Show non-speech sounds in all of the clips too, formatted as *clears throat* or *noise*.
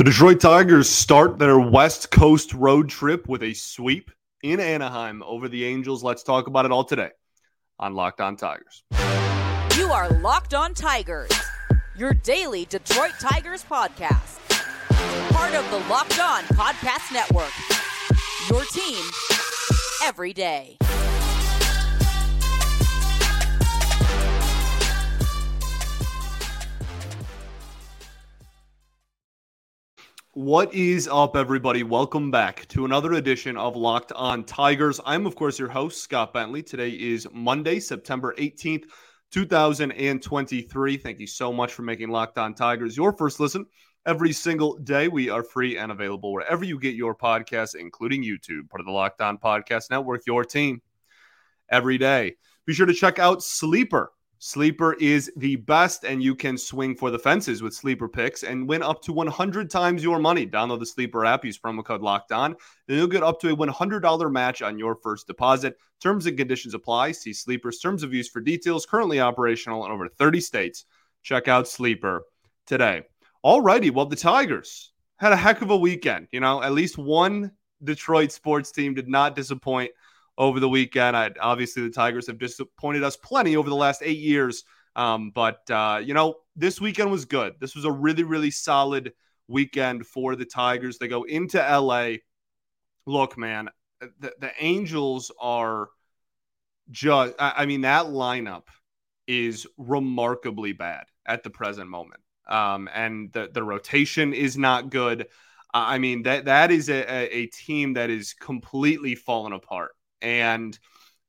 The Detroit Tigers start their West Coast road trip with a sweep in Anaheim over the Angels. Let's talk about it all today on Locked On Tigers. You are Locked On Tigers, your daily Detroit Tigers podcast. Part of the Locked On Podcast Network. Your team every day. What is up, everybody? Welcome back to another edition of Locked On Tigers. I'm, of course, your host, Scott Bentley. Today is Monday, September 18th, 2023. Thank you so much for making Locked On Tigers your first listen every single day. We are free and available wherever you get your podcasts, including YouTube, part of the Locked On Podcast Network, your team every day. Be sure to check out Sleeper Sleeper is the best, and you can swing for the fences with Sleeper picks and win up to 100 times your money. Download the Sleeper app, use promo code Locked On, then you'll get up to a $100 match on your first deposit. Terms and conditions apply. See Sleeper's terms of use for details. Currently operational in over 30 states. Check out Sleeper today. Alrighty, well the Tigers had a heck of a weekend. You know, at least one Detroit sports team did not disappoint over the weekend. I, obviously, the Tigers have disappointed us plenty over the last eight years. Um, but, uh, you know, this weekend was good. This was a really, really solid weekend for the Tigers. They go into LA. Look, man, the, the Angels are just, I, I mean, that lineup is remarkably bad at the present moment. Um, and the, the rotation is not good. I mean that that is a, a team that is completely fallen apart and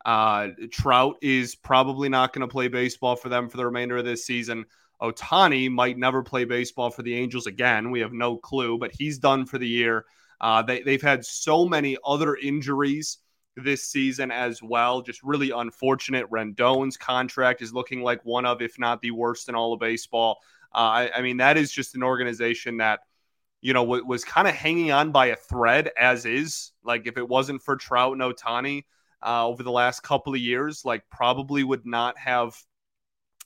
uh, Trout is probably not going to play baseball for them for the remainder of this season. Ohtani might never play baseball for the Angels again. We have no clue, but he's done for the year. Uh, they, they've had so many other injuries this season as well. Just really unfortunate. Rendon's contract is looking like one of, if not the worst in all of baseball. Uh, I, I, mean, that is just an organization that you know, was kind of hanging on by a thread as is. Like if it wasn't for Trout and Ohtani uh, over the last couple of years, like probably would not have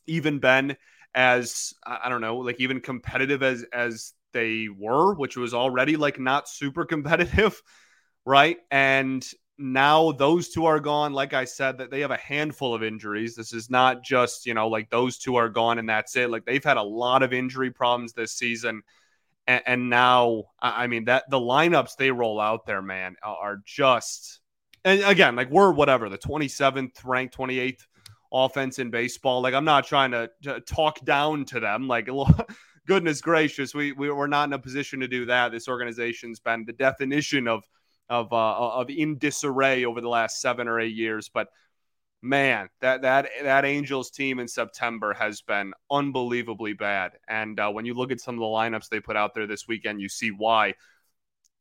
even been as I don't know, like even competitive as as they were, which was already like not super competitive, *laughs* right? And now those two are gone. Like I said, that they have a handful of injuries. This is not just, you know, like those two are gone and that's it. Like they've had a lot of injury problems this season and, and now I mean that the lineups they roll out there, man, are just and again, like we're whatever the 27th ranked, 28th offense in baseball. Like I'm not trying to, to talk down to them. Like *laughs* goodness gracious, we, we we're not in a position to do that. This organization's been the definition of of uh, of in disarray over the last seven or eight years. But man, that that that Angels team in September has been unbelievably bad. And uh, when you look at some of the lineups they put out there this weekend, you see why.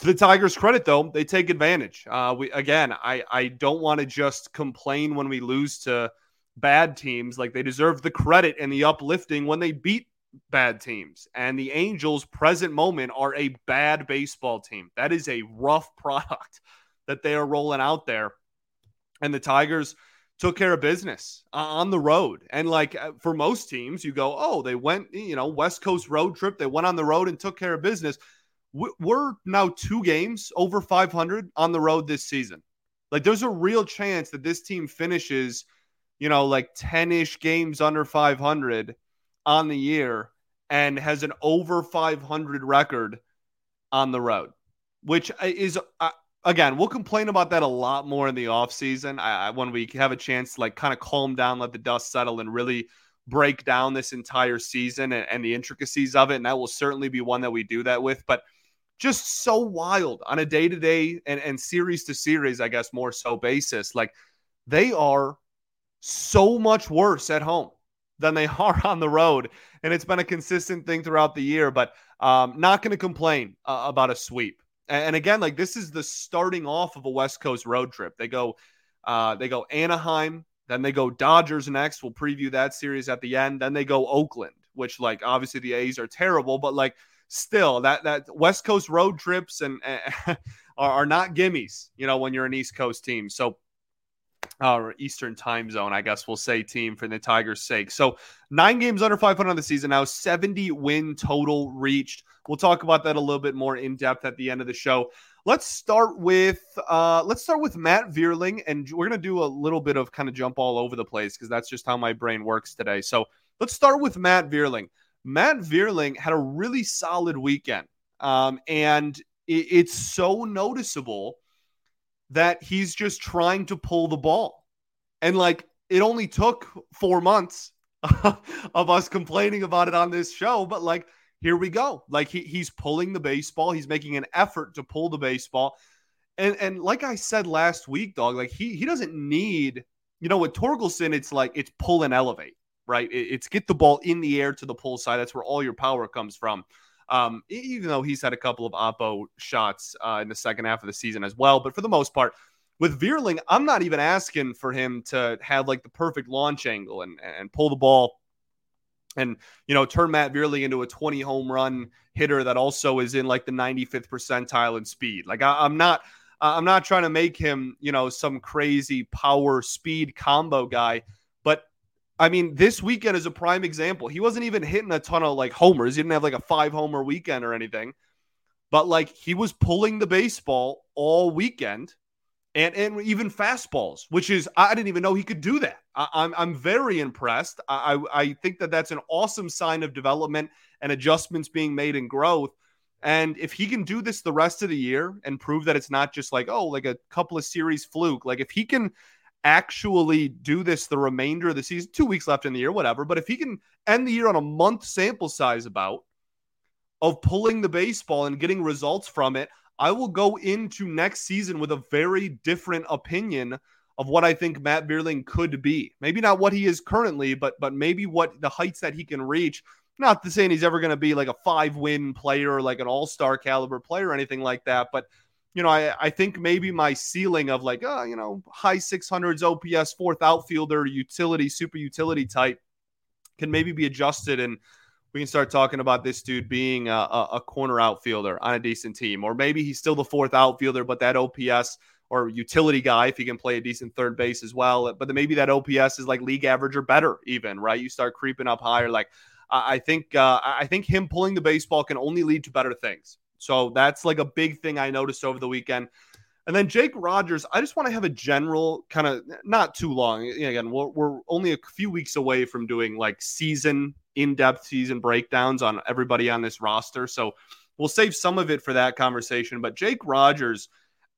To the Tigers' credit, though, they take advantage. Uh, we again, I I don't want to just complain when we lose to bad teams. Like they deserve the credit and the uplifting when they beat bad teams. And the Angels, present moment, are a bad baseball team. That is a rough *laughs* product that they are rolling out there. And the Tigers took care of business uh, on the road. And like uh, for most teams, you go, oh, they went, you know, West Coast road trip. They went on the road and took care of business. We're now two games over 500 on the road this season. Like there's a real chance that this team finishes, you know, like 10 ish games under 500 on the year and has an over 500 record on the road, which uh, is, uh, again, we'll complain about that a lot more in the offseason I, I, when we have a chance to like kind of calm down, let the dust settle, and really break down this entire season and, and the intricacies of it. And that will certainly be one that we do that with. But just so wild on a day to day and series to series, I guess, more so basis. Like they are so much worse at home than they *laughs* are on the road. And it's been a consistent thing throughout the year, but um, not going to complain uh, about a sweep. And again, like this is the starting off of a West Coast road trip. They go, uh, they go Anaheim, then they go Dodgers next. We'll preview that series at the end. Then they go Oakland, which like obviously the A's are terrible, but like still that that West Coast road trips and uh, *laughs* are, are not gimmies, you know, when you're an East Coast team. So uh, Eastern time zone, I guess we'll say team for the Tigers' sake. So nine games under 500 on the season now, 70 win total reached. We'll talk about that a little bit more in depth at the end of the show. Let's start with uh, let's start with Matt Vierling, and we're gonna do a little bit of kind of jump all over the place because that's just how my brain works today. So let's start with Matt Vierling. Matt Vierling had a really solid weekend, um, and it, it's so noticeable that he's just trying to pull the ball. And like it only took four months *laughs* of us complaining about it on this show, but like here we go. Like he, he's pulling the baseball, he's making an effort to pull the baseball. And and like I said last week, dog, like he he doesn't need, you know, with Torkelson, it's like it's pull and elevate, right? It, it's get the ball in the air to the pull side. That's where all your power comes from um, even though he's had a couple of oppo shots uh, in the second half of the season as well. But for the most part, with Vierling, I'm not even asking for him to have like the perfect launch angle and, and pull the ball and, you know, turn Matt Vierling into a 20 home run hitter that also is in like the 95th percentile in speed. Like I, I'm not. I'm not trying to make him, you know, some crazy power speed combo guy, I mean, this weekend is a prime example. He wasn't even hitting a ton of like homers. He didn't have like a five homer weekend or anything, but like he was pulling the baseball all weekend and, and even fastballs, which is, I didn't even know he could do that. I, am I'm, I'm very impressed. I, I think that that's an awesome sign of development and adjustments being made and growth. And if he can do this the rest of the year and prove that it's not just like, oh, like a couple of series fluke, like if he can actually do this the remainder of the season, two weeks left in the year, whatever. But if he can end the year on a month sample size about of pulling the baseball and getting results from it, I will go into next season with a very different opinion of what I think Matt Vierling could be. Maybe not what he is currently, but but maybe what the heights that he can reach. Not to saying he's ever going to be like a five win player, like an all star caliber player, or anything like that, but you know, I, I think maybe my ceiling of like, oh, you know, high 600s OPS, fourth outfielder, utility, super utility type can maybe be adjusted. And we can start talking about this dude being a, a corner outfielder on a decent team. Or maybe he's still the fourth outfielder, but that OPS or utility guy, if he can play a decent third base as well. But then maybe that OPS is like league average or better, even, right? You start creeping up higher. Like, I think uh, I think him pulling the baseball can only lead to better things. So that's like a big thing I noticed over the weekend. And then Jake Rogers, I just want to have a general kind of not too long. Again, we're, we're only a few weeks away from doing like season in depth season breakdowns on everybody on this roster. So we'll save some of it for that conversation. But Jake Rogers,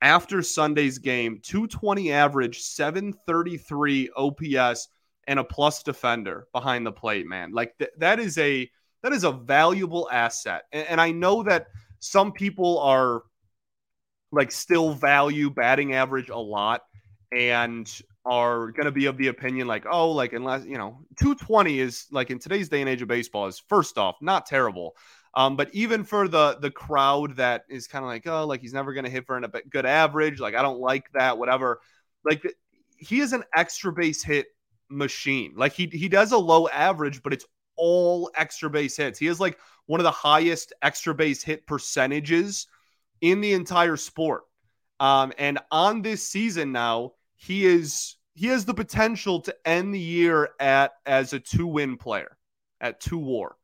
after Sunday's game, 220 average, 733 OPS, and a plus defender behind the plate, man. Like th- that is a that is a valuable asset. and, and I know that some people are like still value batting average a lot and are going to be of the opinion like oh like unless you know 220 is like in today's day and age of baseball is first off not terrible. Um, but even for the the crowd that is kind of like oh like he's never going to hit for a good average like i don't like that whatever like he is an extra base hit machine. Like he he does a low average but it's all extra base hits he has like one of the highest extra base hit percentages in the entire sport. Um, and on this season now, he is he has the potential to end the year at as a two win player at two war.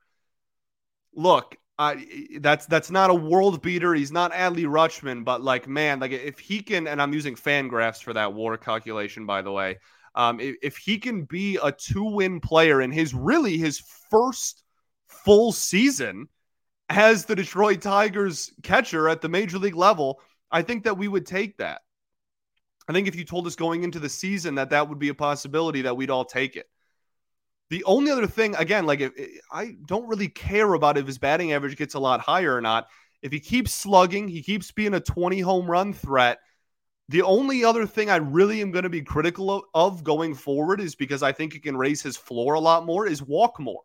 Look, I, that's that's not a world beater. He's not Adley Rutschman, but like man, like if he can, and I'm using FanGraphs for that war calculation, by the way. Um, if, if he can be a two win player in his really his first full season as the Detroit Tigers catcher at the major league level, I think that we would take that. I think if you told us going into the season that that would be a possibility, that we'd all take it. The only other thing, again, like if, I don't really care about if his batting average gets a lot higher or not. If he keeps slugging, he keeps being a 20 home run threat. The only other thing I really am going to be critical of, going forward is because I think it can raise his floor a lot more is walk more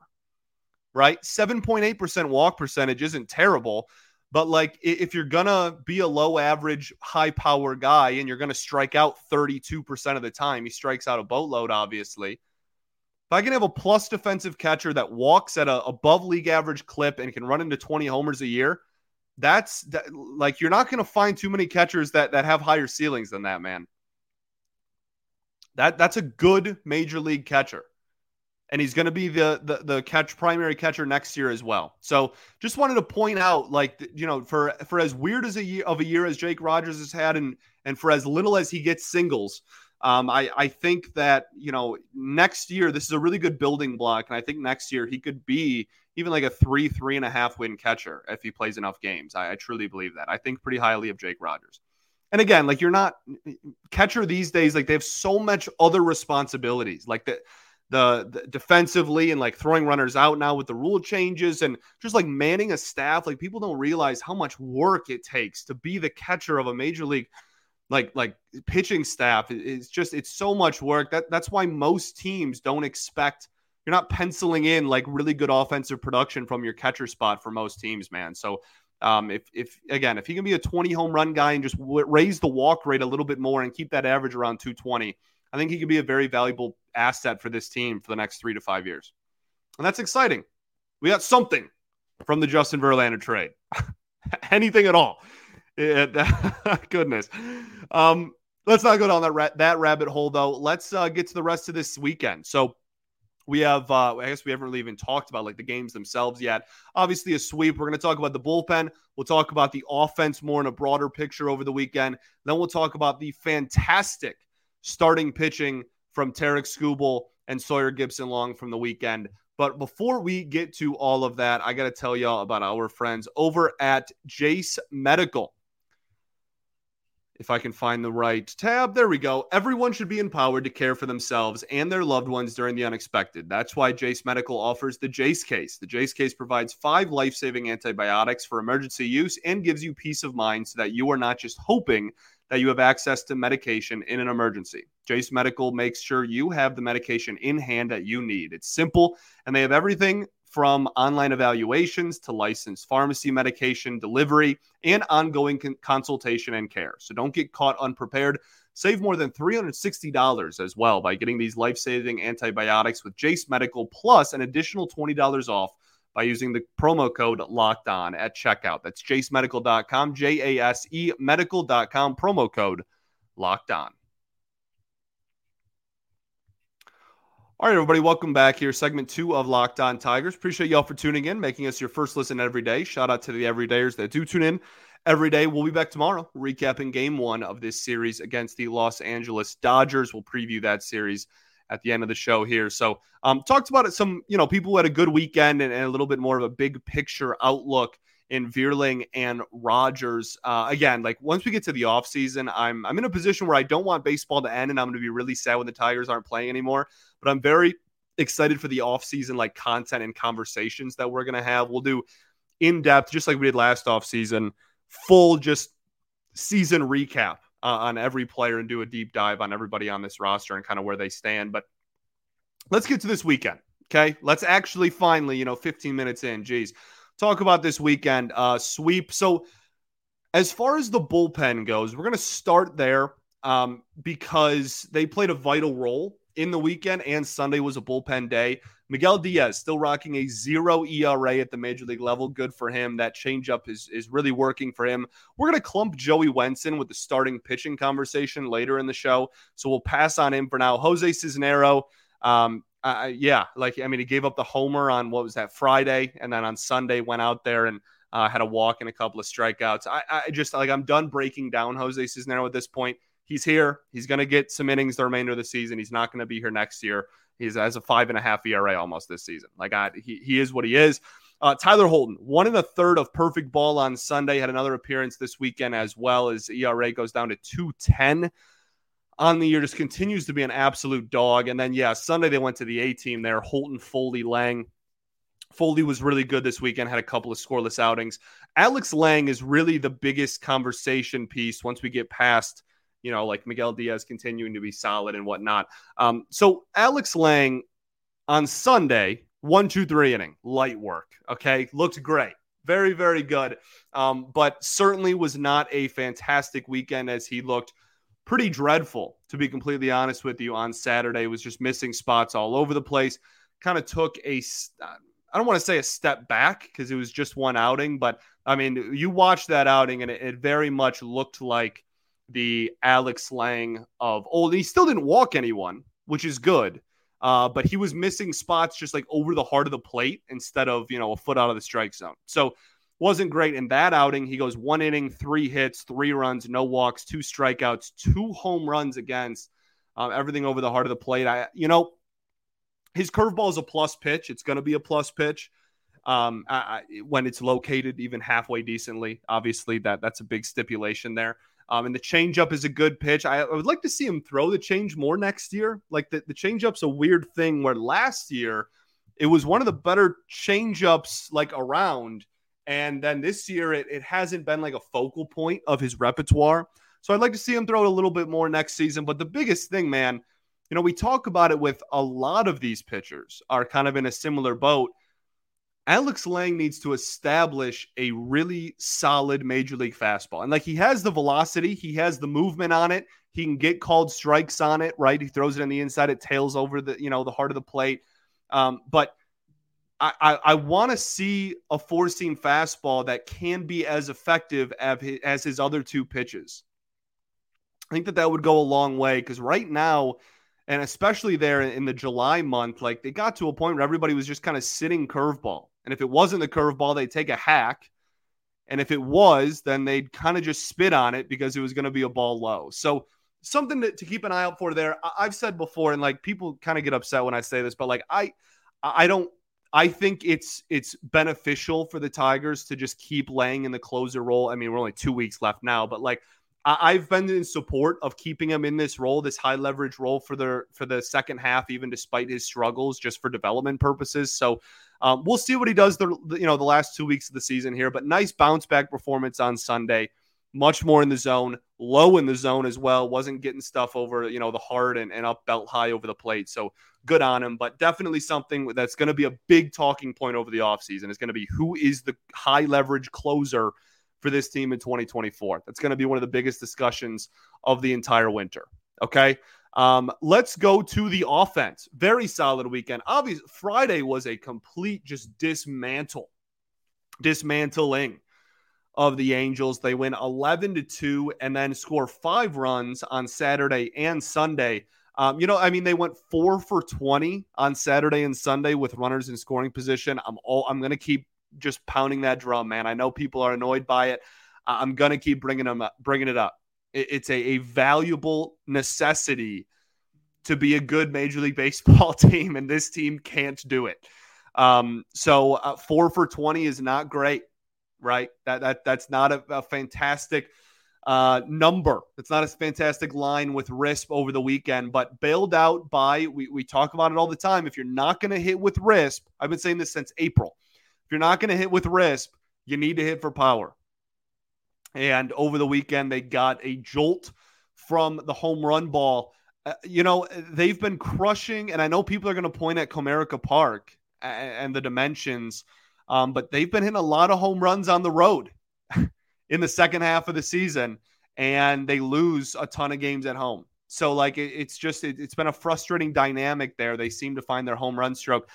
right? 7.8% walk percentage isn't terrible. But like if you're gonna be a low average, high power guy and you're gonna strike out 32% of the time, he strikes out a boatload, obviously. If I can have a plus defensive catcher that walks at a above league average clip and can run into 20 homers a year, that's that, like you're not going to find too many catchers that that have higher ceilings than that man. That that's a good major league catcher. And he's going to be the, the the catch primary catcher next year as well. So just wanted to point out, like you know, for for as weird as a year of a year as Jake Rogers has had, and and for as little as he gets singles, um, I I think that you know next year this is a really good building block, and I think next year he could be even like a three three and a half win catcher if he plays enough games. I, I truly believe that. I think pretty highly of Jake Rogers. And again, like you're not catcher these days, like they have so much other responsibilities, like the, the, the defensively and like throwing runners out now with the rule changes and just like manning a staff. Like people don't realize how much work it takes to be the catcher of a major league like like pitching staff it's just it's so much work that that's why most teams don't expect you're not penciling in like really good offensive production from your catcher spot for most teams man so um, if, if again, if he can be a 20 home run guy and just w- raise the walk rate a little bit more and keep that average around 220, I think he could be a very valuable asset for this team for the next three to five years. And that's exciting. We got something from the Justin Verlander trade, *laughs* anything at all. It, *laughs* goodness. Um, let's not go down that ra- that rabbit hole though. Let's uh, get to the rest of this weekend. So we have, uh, I guess we haven't really even talked about like the games themselves yet. Obviously, a sweep. We're going to talk about the bullpen. We'll talk about the offense more in a broader picture over the weekend. Then we'll talk about the fantastic starting pitching from Tarek Skubal and Sawyer Gipson-Long from the weekend. But before we get to all of that, I got to tell y'all about our friends over at Jase Medical if I can find the right tab. There we go. Everyone should be empowered to care for themselves and their loved ones during the unexpected. That's why Jase Medical offers the Jase case. The Jase case provides five life saving antibiotics for emergency use and gives you peace of mind so that you are not just hoping that you have access to medication in an emergency. Jase Medical makes sure you have the medication in hand that you need. It's simple, and they have everything from online evaluations to licensed pharmacy medication delivery and ongoing con- consultation and care. So don't get caught unprepared. Save more than $360 as well by getting these life saving antibiotics with Jase Medical plus an additional $20 off by using the promo code locked on at checkout. That's jasemedical.com, J A S E medical.com, promo code locked on. All right, everybody, welcome back here. Segment two of Locked On Tigers. Appreciate y'all for tuning in, making us your first listen every day. Shout out to the everydayers that do tune in every day. We'll be back tomorrow, recapping game one of this series against the Los Angeles Dodgers. We'll preview that series at the end of the show here. So, um, talked about it. Some, you know, people had a good weekend and, and a little bit more of a big picture outlook in Vierling and Rogers. Uh, again, like once we get to the offseason, I'm I'm in a position where I don't want baseball to end and I'm going to be really sad when the Tigers aren't playing anymore. But I'm very excited for the offseason like content and conversations that we're going to have. We'll do in depth, just like we did last offseason, full just season recap uh, on every player and do a deep dive on everybody on this roster and kind of where they stand. But let's get to this weekend. Okay. Let's actually finally, you know, 15 minutes in, geez, talk about this weekend uh, sweep. So, as far as the bullpen goes, we're going to start there um, because they played a vital role in the weekend, and Sunday was a bullpen day. Miguel Diaz still rocking a zero ERA at the major league level. Good for him. That changeup is is really working for him. We're gonna clump Joey Wentz with the starting pitching conversation later in the show, so we'll pass on him for now. Jose Cisnero, um, uh, yeah, like I mean, he gave up the homer on what was that Friday, and then on Sunday went out there and uh, had a walk and a couple of strikeouts. I, I just like I'm done breaking down Jose Cisnero at this point he's here. He's going to get some innings the remainder of the season. He's not going to be here next year. He's has a five and a half ERA almost this season. Like I, he, he is what he is. Uh, Tyler Holton, one and a third of perfect ball on Sunday, had another appearance this weekend as well as ERA goes down to 210 on the year, just continues to be an absolute dog. And then, yeah, Sunday they went to the A team there. Holton, Foley, Lange. Foley was really good this weekend, had a couple of scoreless outings. Alex Lange is really the biggest conversation piece once we get past you know, like Miguel Diaz continuing to be solid and whatnot. Um, so Alex Lange on Sunday, one, two, three inning, light work. Okay. Looked great. Very, very good. Um, but certainly was not a fantastic weekend as he looked pretty dreadful, to be completely honest with you, on Saturday. Was just missing spots all over the place. Kind of took a, I don't want to say a step back because it was just one outing, but I mean, you watched that outing and it, it very much looked like the Alex Lange of old. He still didn't walk anyone, which is good. Uh, but he was missing spots just like over the heart of the plate instead of, you know, a foot out of the strike zone. So wasn't great in that outing. He goes one inning, three hits, three runs, no walks, two strikeouts, two home runs against um, everything over the heart of the plate. I, you know, his curveball is a plus pitch. It's going to be a plus pitch um, I, when it's located even halfway decently. Obviously, that that's a big stipulation there. Um, and the changeup is a good pitch. I, I, would like to see him throw the change more next year. Like the, the changeup's a weird thing where last year it was one of the better changeups like around. And then this year it, it hasn't been like a focal point of his repertoire. So I'd like to see him throw it a little bit more next season. But the biggest thing, man, you know, we talk about it with a lot of these pitchers are kind of in a similar boat. Alex Lange needs to establish a really solid major league fastball. And like he has the velocity, he has the movement on it. He can get called strikes on it, right? He throws it on the inside, it tails over the, you know, the heart of the plate. Um, but I, I, want to see a four seam fastball that can be as effective as his, as his other two pitches. I think that that would go a long way because right now, and especially there in the July month, like they got to a point where everybody was just kind of sitting curveball. And if it wasn't the curveball, they'd take a hack. And if it was, then they'd kind of just spit on it because it was going to be a ball low. So something to, to, keep an eye out for there. I, have said before, and like people kind of get upset when I say this, but like I, I don't. I think it's it's beneficial for the Tigers to just keep Lange in the closer role. I mean, we're only two weeks left now, but like I've been in support of keeping him in this role, this high leverage role for the for the second half, even despite his struggles, just for development purposes. So um, we'll see what he does the you know the last two weeks of the season here. But nice bounce back performance on Sunday. Much more in the zone, low in the zone as well. Wasn't getting stuff over you know the heart and, and up belt high over the plate. So good on him. But definitely something that's going to be a big talking point over the offseason is going to be who is the high leverage closer for this team in 2024. That's going to be one of the biggest discussions of the entire winter. Okay. Um, let's go to the offense. Very solid weekend. Obviously, Friday was a complete just dismantle, dismantling of the Angels. They win 11 to 2 and then score five runs on Saturday and Sunday. Um, you know, I mean, they went four for 20 on Saturday and Sunday with runners in scoring position. I'm all I'm going to keep just pounding that drum, man. I know people are annoyed by it. I'm going to keep bringing them up, bringing it up it's a, a valuable necessity to be a good Major League *laughs* Baseball team, and this team can't do it. Um, so uh, four for twenty is not great, right? That that that's not a, a fantastic uh, number. It's not a fantastic line with RISP over the weekend, but bailed out by we we talk about it all the time. If you're not going to hit with RISP, I've been saying this since April. If you're not going to hit with RISP, you need to hit for power. And over the weekend, they got a jolt from the home run ball. Uh, you know, they've been crushing, and I know people are going to point at Comerica Park and, and the dimensions, um, but they've been hitting a lot of home runs on the road *laughs* in the second half of the season, and they lose a ton of games at home. So, like, it, it's just, it, it's been a frustrating dynamic there. They seem to find their home run stroke.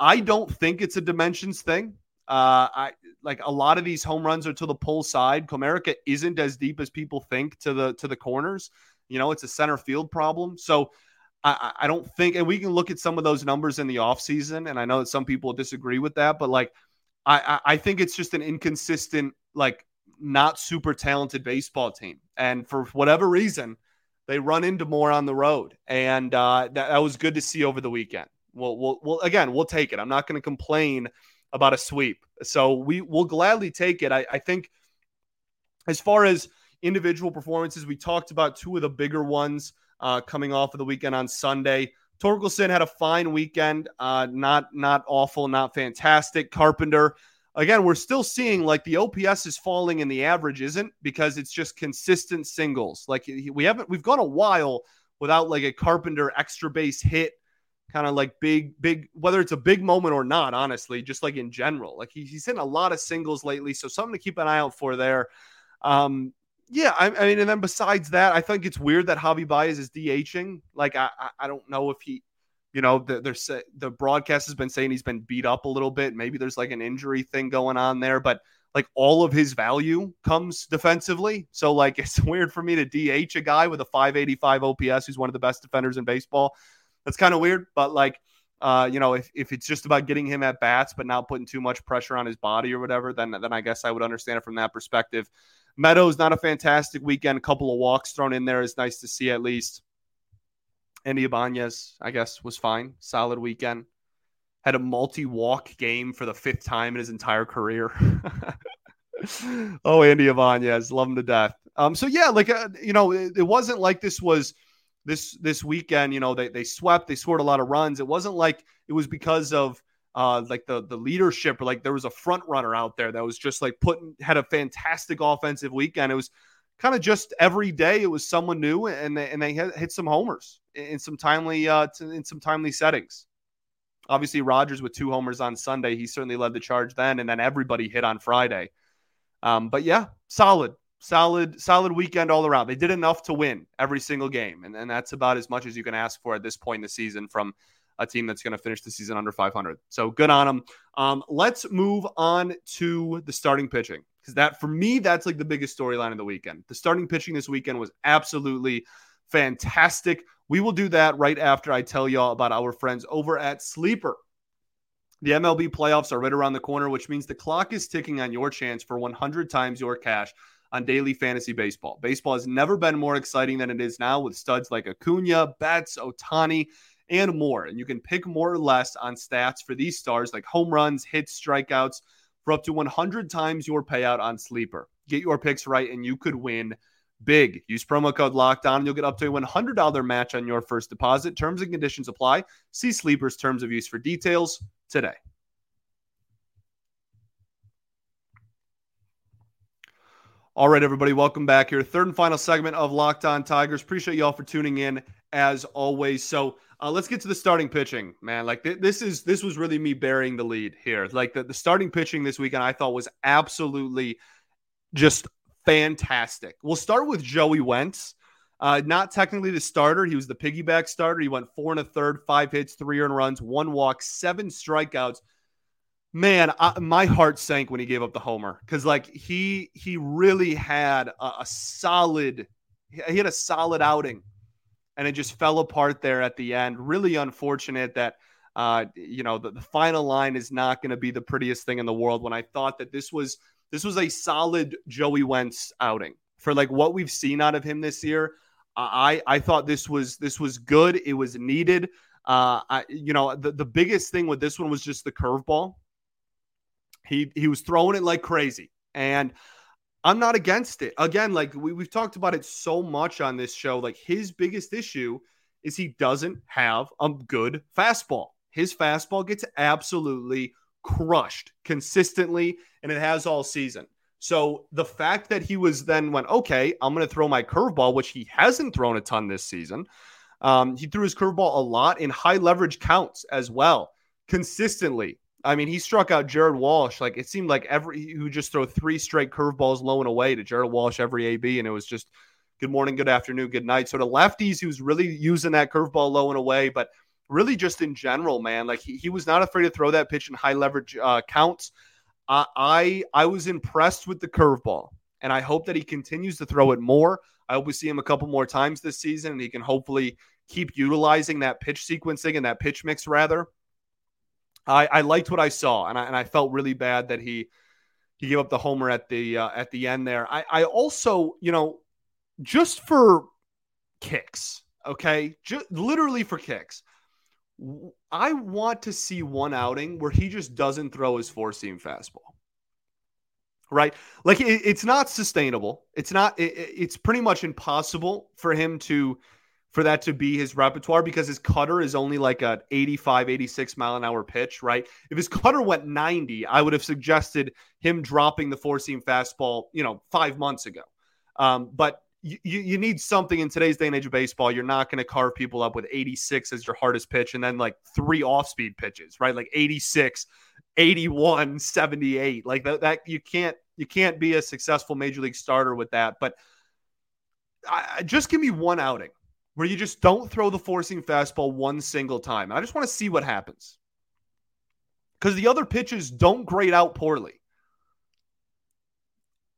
I don't think it's a dimensions thing. Uh, I like a lot of these home runs are to the pull side. Comerica isn't as deep as people think to the to the corners. You know, it's a center field problem. So I, I don't think, and we can look at some of those numbers in the offseason, and I know that some people disagree with that, but like I, I think it's just an inconsistent, like not super talented baseball team. And for whatever reason, they run into more on the road. And uh, that, that was good to see over the weekend. Well, we'll, we'll again, we'll take it. I'm not going to complain about a sweep. So we will gladly take it. I, I think as far as individual performances, we talked about two of the bigger ones uh, coming off of the weekend on Sunday. Torkelson had a fine weekend, uh, not not awful, not fantastic. Carpenter, again, we're still seeing like the OPS is falling and the average isn't because it's just consistent singles. Like we haven't, we've gone a while without like a Carpenter extra base hit kind of like big, big, whether it's a big moment or not, honestly, just like in general. Like he, he's hitting a lot of singles lately. So something to keep an eye out for there. Um, yeah, I, I, mean, and then besides that, I think it's weird that Javi Baez is DHing. Like, I, I don't know if he, you know, the, there's the broadcast has been saying he's been beat up a little bit. Maybe there's like an injury thing going on there, but like all of his value comes defensively. So like *laughs* it's weird for me to DH a guy with a 585 OPS who's one of the best defenders in baseball. That's kind of weird, but like uh, you know, if, if it's just about getting him at bats but not putting too much pressure on his body or whatever, then then I guess I would understand it from that perspective. Meadows not a fantastic weekend, a couple of walks thrown in there is nice to see at least. Andy Ibanez, I guess, was fine. Solid weekend. Had a multi walk game for the fifth time in his entire career. *laughs* oh, Andy Ibanez, love him to death. Um, so yeah, like uh, you know, it, it wasn't like this was this this weekend. You know, they they swept, they scored a lot of runs. It wasn't like it was because of uh, like the the leadership or like there was a front runner out there that was just like putting had a fantastic offensive weekend. It was kind of just every day it was someone new and they, and they hit some homers in some timely uh, in some timely settings. Obviously, Rogers with two homers on Sunday, he certainly led the charge then, and then everybody hit on Friday. Um, but yeah, solid, solid, solid weekend all around. They did enough to win every single game, and, and that's about as much as you can ask for at this point in the season from a team that's going to finish the season under 500. So good on them. Um, let's move on to the starting pitching because that for me that's like the biggest storyline of the weekend. The starting pitching this weekend was absolutely fantastic. We will do that right after I tell y'all about our friends over at Sleeper. The MLB playoffs are right around the corner, which means the clock is ticking on your chance for 100 times your cash on daily fantasy baseball. Baseball has never been more exciting than it is now with studs like Acuna, Betts, Ohtani, and more. And you can pick more or less on stats for these stars like home runs, hits, strikeouts for up to 100 times your payout on Sleeper. Get your picks right, and you could win big. Use promo code LOCKEDON and You'll get up to a $100 match on your first deposit. Terms and conditions apply. See Sleeper's terms of use for details today. All right, everybody, welcome back here. Third and final segment of Locked On Tigers. Appreciate y'all for tuning in as always. So uh, let's get to the starting pitching, man. Like th- this is this was really me bearing the lead here. Like the, the starting pitching this weekend, I thought was absolutely just fantastic. We'll start with Joey Wentz. Uh, not technically the starter. He was the piggyback starter. He went four and a third, five hits, three earned runs, one walk, seven strikeouts. Man, I, my heart sank when he gave up the homer because, like, he he really had a, a solid, he had a solid outing, and it just fell apart there at the end. Really unfortunate that uh, you know the, the final line is not going to be the prettiest thing in the world. When I thought that this was this was a solid Joey Wentz outing for like what we've seen out of him this year. I I thought this was this was good. It was needed. Uh, I you know the the biggest thing with this one was just the curveball. He he was throwing it like crazy, and I'm not against it. Again, like we, we've talked about it so much on this show. Like his biggest issue is he doesn't have a good fastball. His fastball gets absolutely crushed consistently, and it has all season. So the fact that he was then went, okay, I'm going to throw my curveball, which he hasn't thrown a ton this season. Um, he threw his curveball a lot in high leverage counts as well, consistently. I mean, he struck out Jared Walsh. Like it seemed like every would just throw three straight curveballs low and away to Jared Walsh every AB, and it was just good morning, good afternoon, good night. So the lefties, he was really using that curveball low and away, but really just in general, man, like he, he was not afraid to throw that pitch in high leverage uh, counts. Uh, I I was impressed with the curveball, and I hope that he continues to throw it more. I hope we see him a couple more times this season, and he can hopefully keep utilizing that pitch sequencing and that pitch mix rather. I, I liked what I saw, and I, and I felt really bad that he he gave up the homer at the uh, at the end there. I, I also, you know, just for kicks, okay, just literally for kicks. I want to see one outing where he just doesn't throw his four seam fastball. Right? Like it, it's not sustainable. It's not, it, it's pretty much impossible for him to, for that to be his repertoire because his cutter is only like a 85, 86 mile an hour pitch, right? If his cutter went 90, I would have suggested him dropping the four seam fastball, you know, five months ago. Um, but you, you need something in today's day and age of baseball. You're not going to carve people up with 86 as your hardest pitch and then like three off speed pitches, right? Like 86, 81, 78. Like that, that you can't you can't be a successful major league starter with that. But I, just give me one outing where you just don't throw the four seam fastball one single time. I just want to see what happens because the other pitches don't grade out poorly.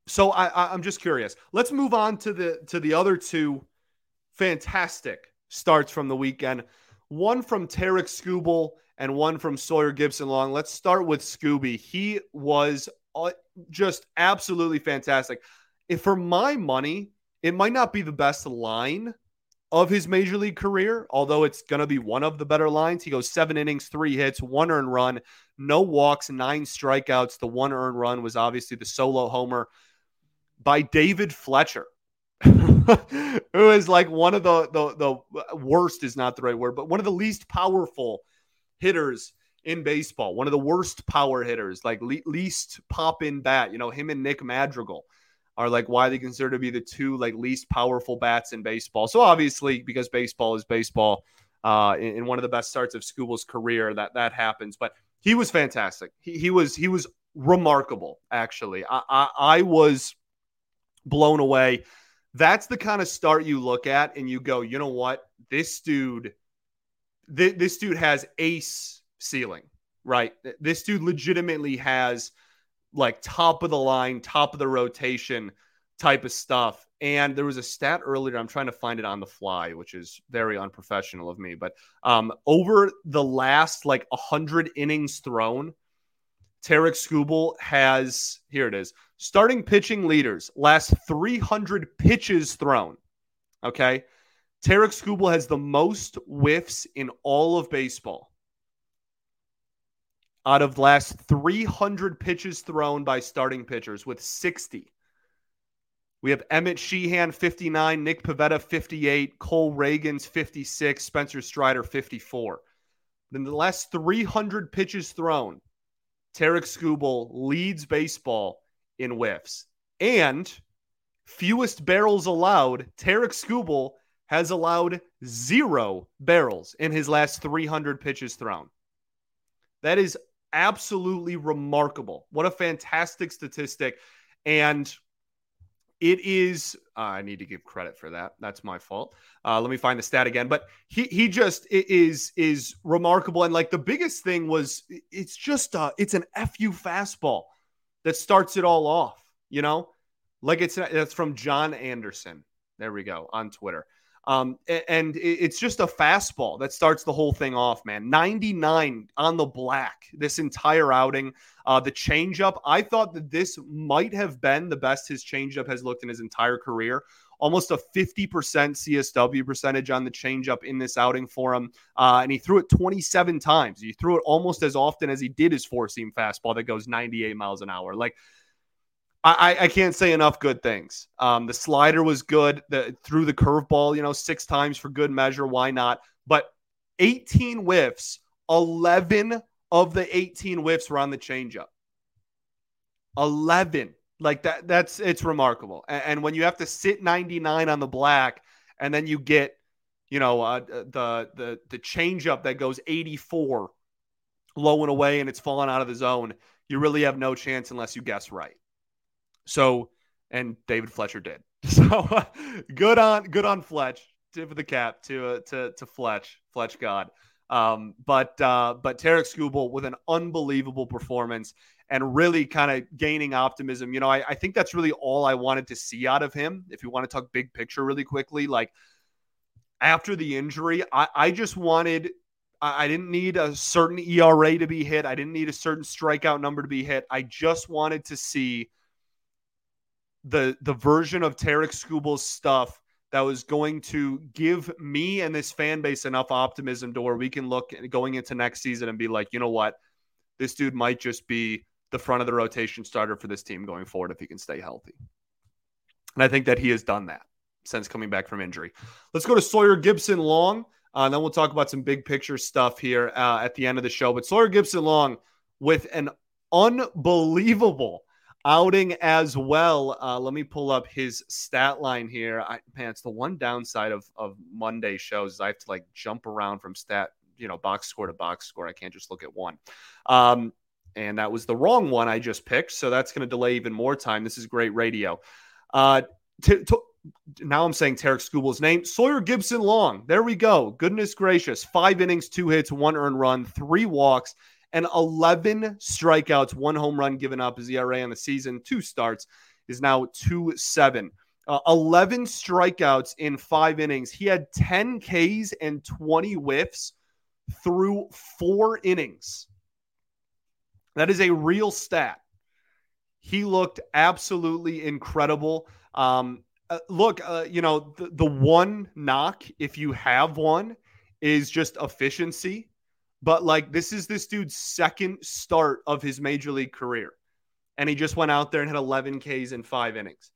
So I, I'm just curious. Let's move on to the to the other two fantastic starts from the weekend. One from Tarek Skubal and one from Sawyer Gipson-Long. Let's start with Scooby. He was uh, just absolutely fantastic. If for my money, it might not be the best line of his major league career, although it's going to be one of the better lines. He goes seven innings, three hits, one earned run, no walks, nine strikeouts. The one earned run was obviously the solo homer by David Fletcher. *laughs* who is like one of the, the the worst is not the right word, but one of the least powerful hitters in baseball. One of the worst power hitters, like le- least pop in bat. You know, him and Nick Madrigal are like why they consider to be the two like least powerful bats in baseball. So obviously, because baseball is baseball, uh, in, in one of the best starts of Skubal's career, that that happens. But he was fantastic. He, he was he was remarkable. Actually, I, I, I was blown away. That's the kind of start you look at and you go, you know what, this dude, th- this dude has ace ceiling, right? This dude legitimately has like top of the line, top of the rotation type of stuff. And there was a stat earlier. I'm trying to find it on the fly, which is very unprofessional of me. But um, over the last like 100 innings thrown, Tarek Skubal has here it is starting pitching leaders last 300 pitches thrown. Okay, Tarek Skubal has the most whiffs in all of baseball out of last 300 pitches thrown by starting pitchers with 60. We have Emmett Sheehan 59, Nick Pivetta 58, Cole Ragans 56, Spencer Strider 54. Then the last 300 pitches thrown, Tarek Skubal leads baseball in whiffs. And fewest barrels allowed, Tarek Skubal has allowed zero barrels in his last 300 pitches thrown. That is absolutely remarkable. What a fantastic statistic. And it is uh, I need to give credit for that. That's my fault. Uh, let me find the stat again. But he he just is is remarkable. And like the biggest thing was it's just uh it's an fu fastball that starts it all off. You know, like it's that's from John Anderson. There we go on Twitter. Um, and it's just a fastball that starts the whole thing off, man. 99 on the black this entire outing. Uh, the changeup, I thought that this might have been the best his changeup has looked in his entire career. Almost a 50% CSW percentage on the changeup in this outing for him. Uh, and he threw it 27 times. He threw it almost as often as he did his four seam fastball that goes 98 miles an hour. Like, I, I can't say enough good things. Um, the slider was good. The threw the curveball, you know, six times for good measure. Why not? But 18 whiffs, 11 of the 18 whiffs were on the changeup. 11. Like that, that's it's remarkable. And, and, when you have to sit 99 on the black, and then you get, you know, uh, the the the changeup that goes 84 low and away, and it's falling out of the zone, you really have no chance unless you guess right. So, and David Fletcher did. *laughs* So good on good on Fletch. Tip of the cap to uh, to to Fletch, Fletch God. Um, but uh, but Tarek Skubal with an unbelievable performance and really kind of gaining optimism. You know, I, I think that's really all I wanted to see out of him. If you want to talk big picture really quickly, like after the injury, I, I just wanted I didn't need a certain ERA to be hit. I didn't need a certain strikeout number to be hit. I just wanted to see the the version of Tarek Skubal's stuff that was going to give me and this fan base enough optimism to where we can look going into next season and be like, you know what, this dude might just be the front of the rotation starter for this team going forward if he can stay healthy. And I think that he has done that since coming back from injury. Let's go to Sawyer Gipson-Long. Uh, and then we'll talk about some big picture stuff here uh, at the end of the show. But Sawyer Gipson-Long with an unbelievable outing as well. Uh, let me pull up his stat line here. I, man, it's the one downside of of Monday shows is I have to like jump around from stat, you know, box score to box score. I can't just look at one. Um, and that was the wrong one I just picked, so that's going to delay even more time. This is great radio. Uh, t- t- now I'm saying Tarek Skubal's name. Sawyer Gipson-Long. There we go. Goodness gracious. Five innings, two hits, one earned run, three walks, and 11 strikeouts, one home run given up. His ERA on the season, two starts is now 2 7. Uh, 11 strikeouts in five innings. He had 10 Ks and 20 whiffs through four innings. That is a real stat. He looked absolutely incredible. Um, uh, look, uh, you know, the, the one knock, if you have one, is just efficiency. But like, this is this dude's second start of his major league career. And he just went out there and had 11 Ks in five innings.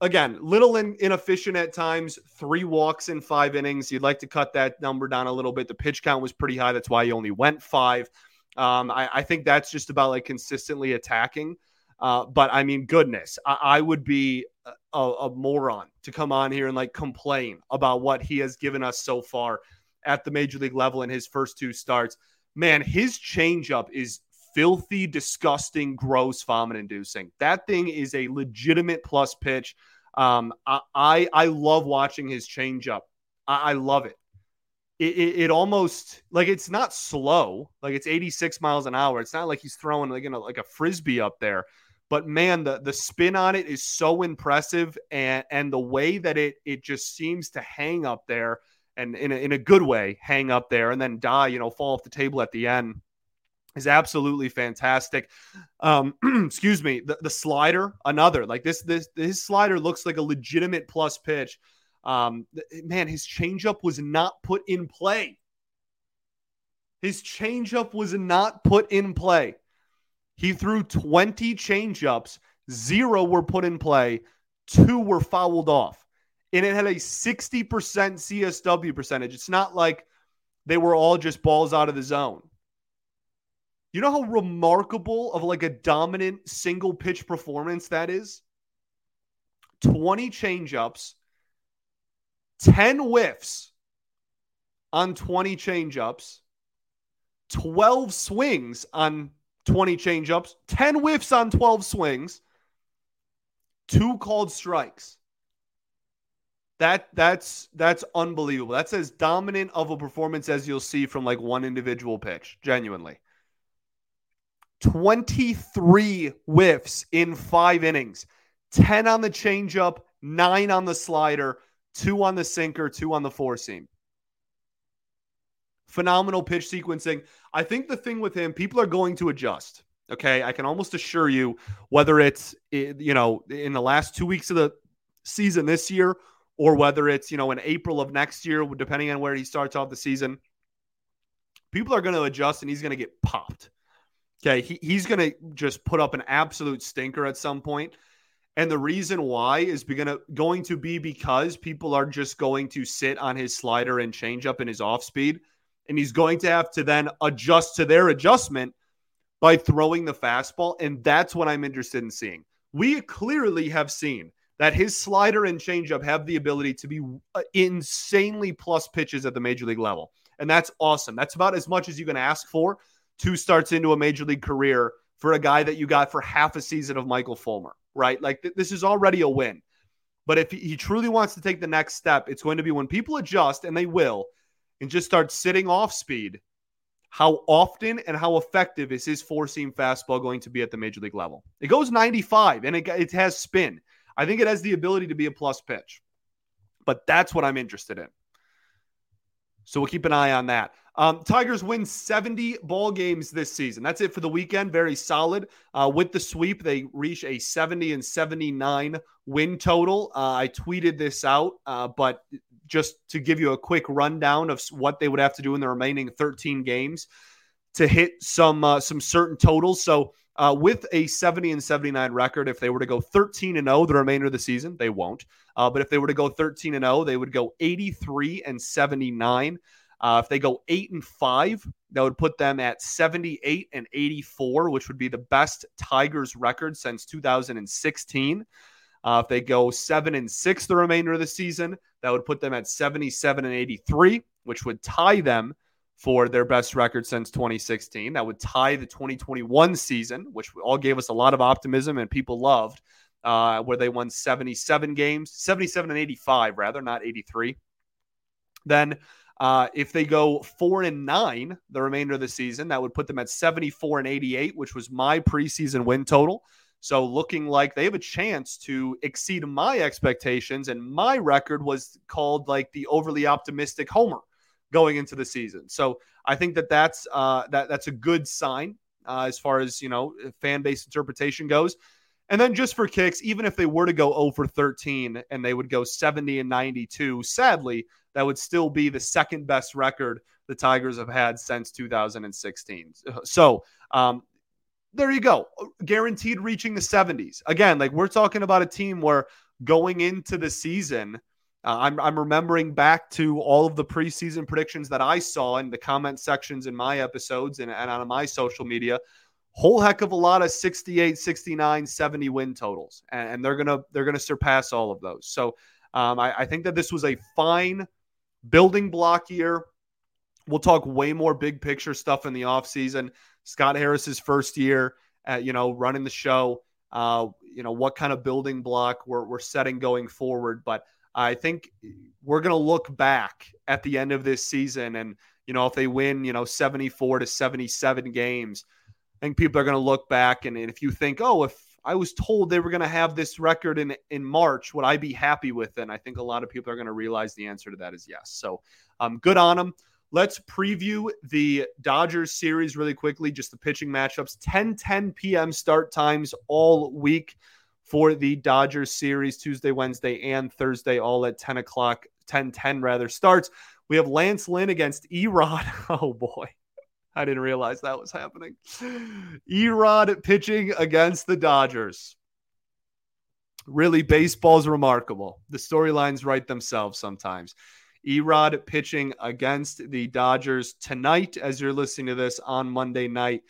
Again, little in, inefficient at times, three walks in five innings. You'd like to cut that number down a little bit. The pitch count was pretty high. That's why he only went five. Um, I, I, think that's just about like consistently attacking. Uh, but I mean, goodness, I, I would be a, a, moron to come on here and like complain about what he has given us so far at the major league level in his first two starts. Man, his changeup is filthy, disgusting, gross, vomit inducing. That thing is a legitimate plus pitch. Um, I, I, I love watching his changeup. I, I love it it, it, it, almost like it's not slow, like it's 86 miles an hour. It's not like he's throwing like know like a frisbee up there. But man, the the spin on it is so impressive, and and the way that it it just seems to hang up there, and in a, in a good way, hang up there, and then die, you know, fall off the table at the end is absolutely fantastic. Um, *clears throat* excuse me, the, the slider, another like this this this slider looks like a legitimate plus pitch. Um, man, his changeup was not put in play. His changeup was not put in play. He threw 20 changeups, zero were put in play, two were fouled off. And it had a 60% CSW percentage. It's not like they were all just balls out of the zone. You know how remarkable of like a dominant single pitch performance that is? 20 changeups, 10 whiffs on 20 changeups, 12 swings on 20 changeups, 10 whiffs on 12 swings, two called strikes. That that's that's unbelievable. That's as dominant of a performance as you'll see from like one individual pitch, genuinely. 23 whiffs in 5 innings. 10 on the changeup, 9 on the slider, two on the sinker, two on the four seam. Phenomenal pitch sequencing. I think the thing with him, people are going to adjust. Okay. I can almost assure you, whether it's, eh, you know, in the last two weeks of the season this year or whether it's, you know, in April of next year, depending on where he starts off the season, people are going to adjust and he's going to get popped. Okay. He, he's going to just put up an absolute stinker at some point. And the reason why is gonna, going to be because people are just going to sit on his slider and change up in his off speed. And he's going to have to then adjust to their adjustment by throwing the fastball. And that's what I'm interested in seeing. We clearly have seen that his slider and changeup have the ability to be uh, insanely plus pitches at the major league level. And that's awesome. That's about as much as you can ask for two starts into a major league career for a guy that you got for half a season of Michael Fulmer right? Like th- this is already a win. But if he truly wants to take the next step, it's going to be when people adjust, and they will, and just start sitting off speed. How often and how effective is his four seam fastball going to be at the major league level? It goes 95 and it, it has spin. I think it has the ability to be a plus pitch, but that's what I'm interested in. So we'll keep an eye on that. Um, Tigers win 70 ball games this season. That's it for the weekend. Very solid. Uh, with the sweep, they reach a 70 and 79 win total. Uh, I tweeted this out, uh, but just to give you a quick rundown of what they would have to do in the remaining 13 games to hit some uh, some certain totals. So uh, with a 70 and 79 record, if they were to go 13 and 0 the remainder of the season, they won't. Uh, but if they were to go 13 and 0, they would go 83 and 79. Uh, if they go eight and five, that would put them at 78 and 84, which would be the best Tigers record since 2016. Uh, if they go seven and six the remainder of the season, that would put them at 77 and 83, which would tie them for their best record since 2016. That would tie the 2021 season, which all gave us a lot of optimism and people loved, uh, where they won 77 games, 77 and 85, rather, not 83. Then uh, if they go four and nine the remainder of the season, that would put them at 74 and 88, which was my preseason win total. So looking like they have a chance to exceed my expectations, and my record was called like the overly optimistic homer going into the season. So I think that that's uh, that that's a good sign uh, as far as you know fan base interpretation goes. And then just for kicks, even if they were to go over 13 and they would go 70 and 92, sadly, that would still be the second best record the Tigers have had since 2016. So um, there you go. Guaranteed reaching the 70s. Again, like we're talking about a team where going into the season, uh, I'm, I'm remembering back to all of the preseason predictions that I saw in the comment sections in my episodes and, and on my social media. Whole heck of a lot of 68, 69, 70 win totals. And, and they're gonna they're gonna surpass all of those. So um, I, I think that this was a fine building block year. We'll talk way more big picture stuff in the offseason. Scott Harris's first year, at, you know, running the show. Uh, you know, what kind of building block we're, we're setting going forward. But I think we're going to look back at the end of this season and, you know, if they win, you know, 74 to 77 games, I think people are going to look back. And, and if you think, oh, if I was told they were going to have this record in, in March, would I be happy with it? And I think a lot of people are going to realize the answer to that is yes. So um, good on them. Let's preview the Dodgers series really quickly, just the pitching matchups. 10 10 p.m. start times all week for the Dodgers series, Tuesday, Wednesday, and Thursday, all at 10 o'clock, 10 10 rather starts. We have Lance Lynn against Erod. *laughs* Oh boy. I didn't realize that was happening. Erod pitching against the Dodgers. Really, baseball's remarkable. The storylines write themselves sometimes. Erod pitching against the Dodgers tonight as you're listening to this on Monday night,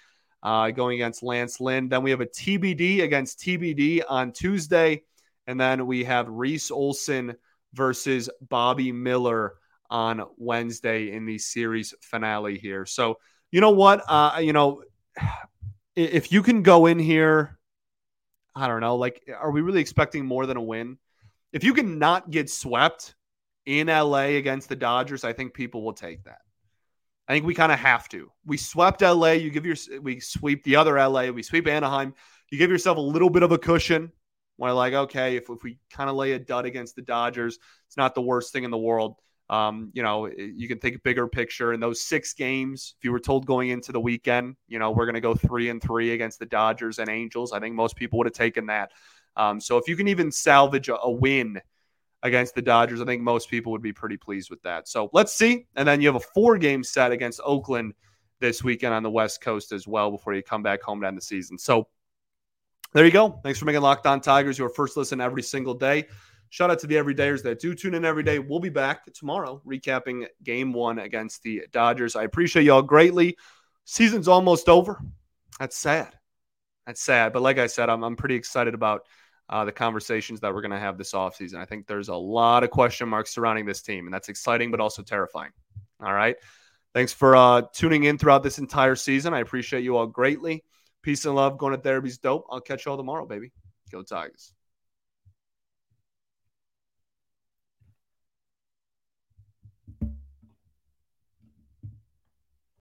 uh, going against Lance Lynn. Then we have a TBD against TBD on Tuesday. And then we have Reese Olson versus Bobby Miller on Wednesday in the series finale here. So, you know what? Uh, you know, if you can go in here, I don't know, like, are we really expecting more than a win? If you can not get swept, in LA against the Dodgers, I think people will take that. I think we kind of have to. We swept LA. You give your we sweep the other LA. We sweep Anaheim. You give yourself a little bit of a cushion. Where like, okay, if, if we kind of lay a dud against the Dodgers, it's not the worst thing in the world. Um, you know, you can think bigger picture in those six games. If you were told going into the weekend, you know, we're going to go three and three against the Dodgers and Angels, I think most people would have taken that. Um, so if you can even salvage a, a win against the Dodgers. I think most people would be pretty pleased with that. So let's see. And then you have a four game set against Oakland this weekend on the West Coast as well before you come back home to end the season. So there you go. Thanks for making Locked On Tigers your first listen every single day. Shout out to the everydayers that do tune in every day. We'll be back tomorrow recapping game one against the Dodgers. I appreciate y'all greatly. Season's almost over. That's sad. That's sad. But like I said, I'm, I'm pretty excited about uh, the conversations that we're going to have this offseason. I think there's a lot of question marks surrounding this team, and that's exciting, but also terrifying. All right. Thanks for uh, tuning in throughout this entire season. I appreciate you all greatly. Peace and love. Going to therapy's dope. I'll catch you all tomorrow, baby. Go Tigers.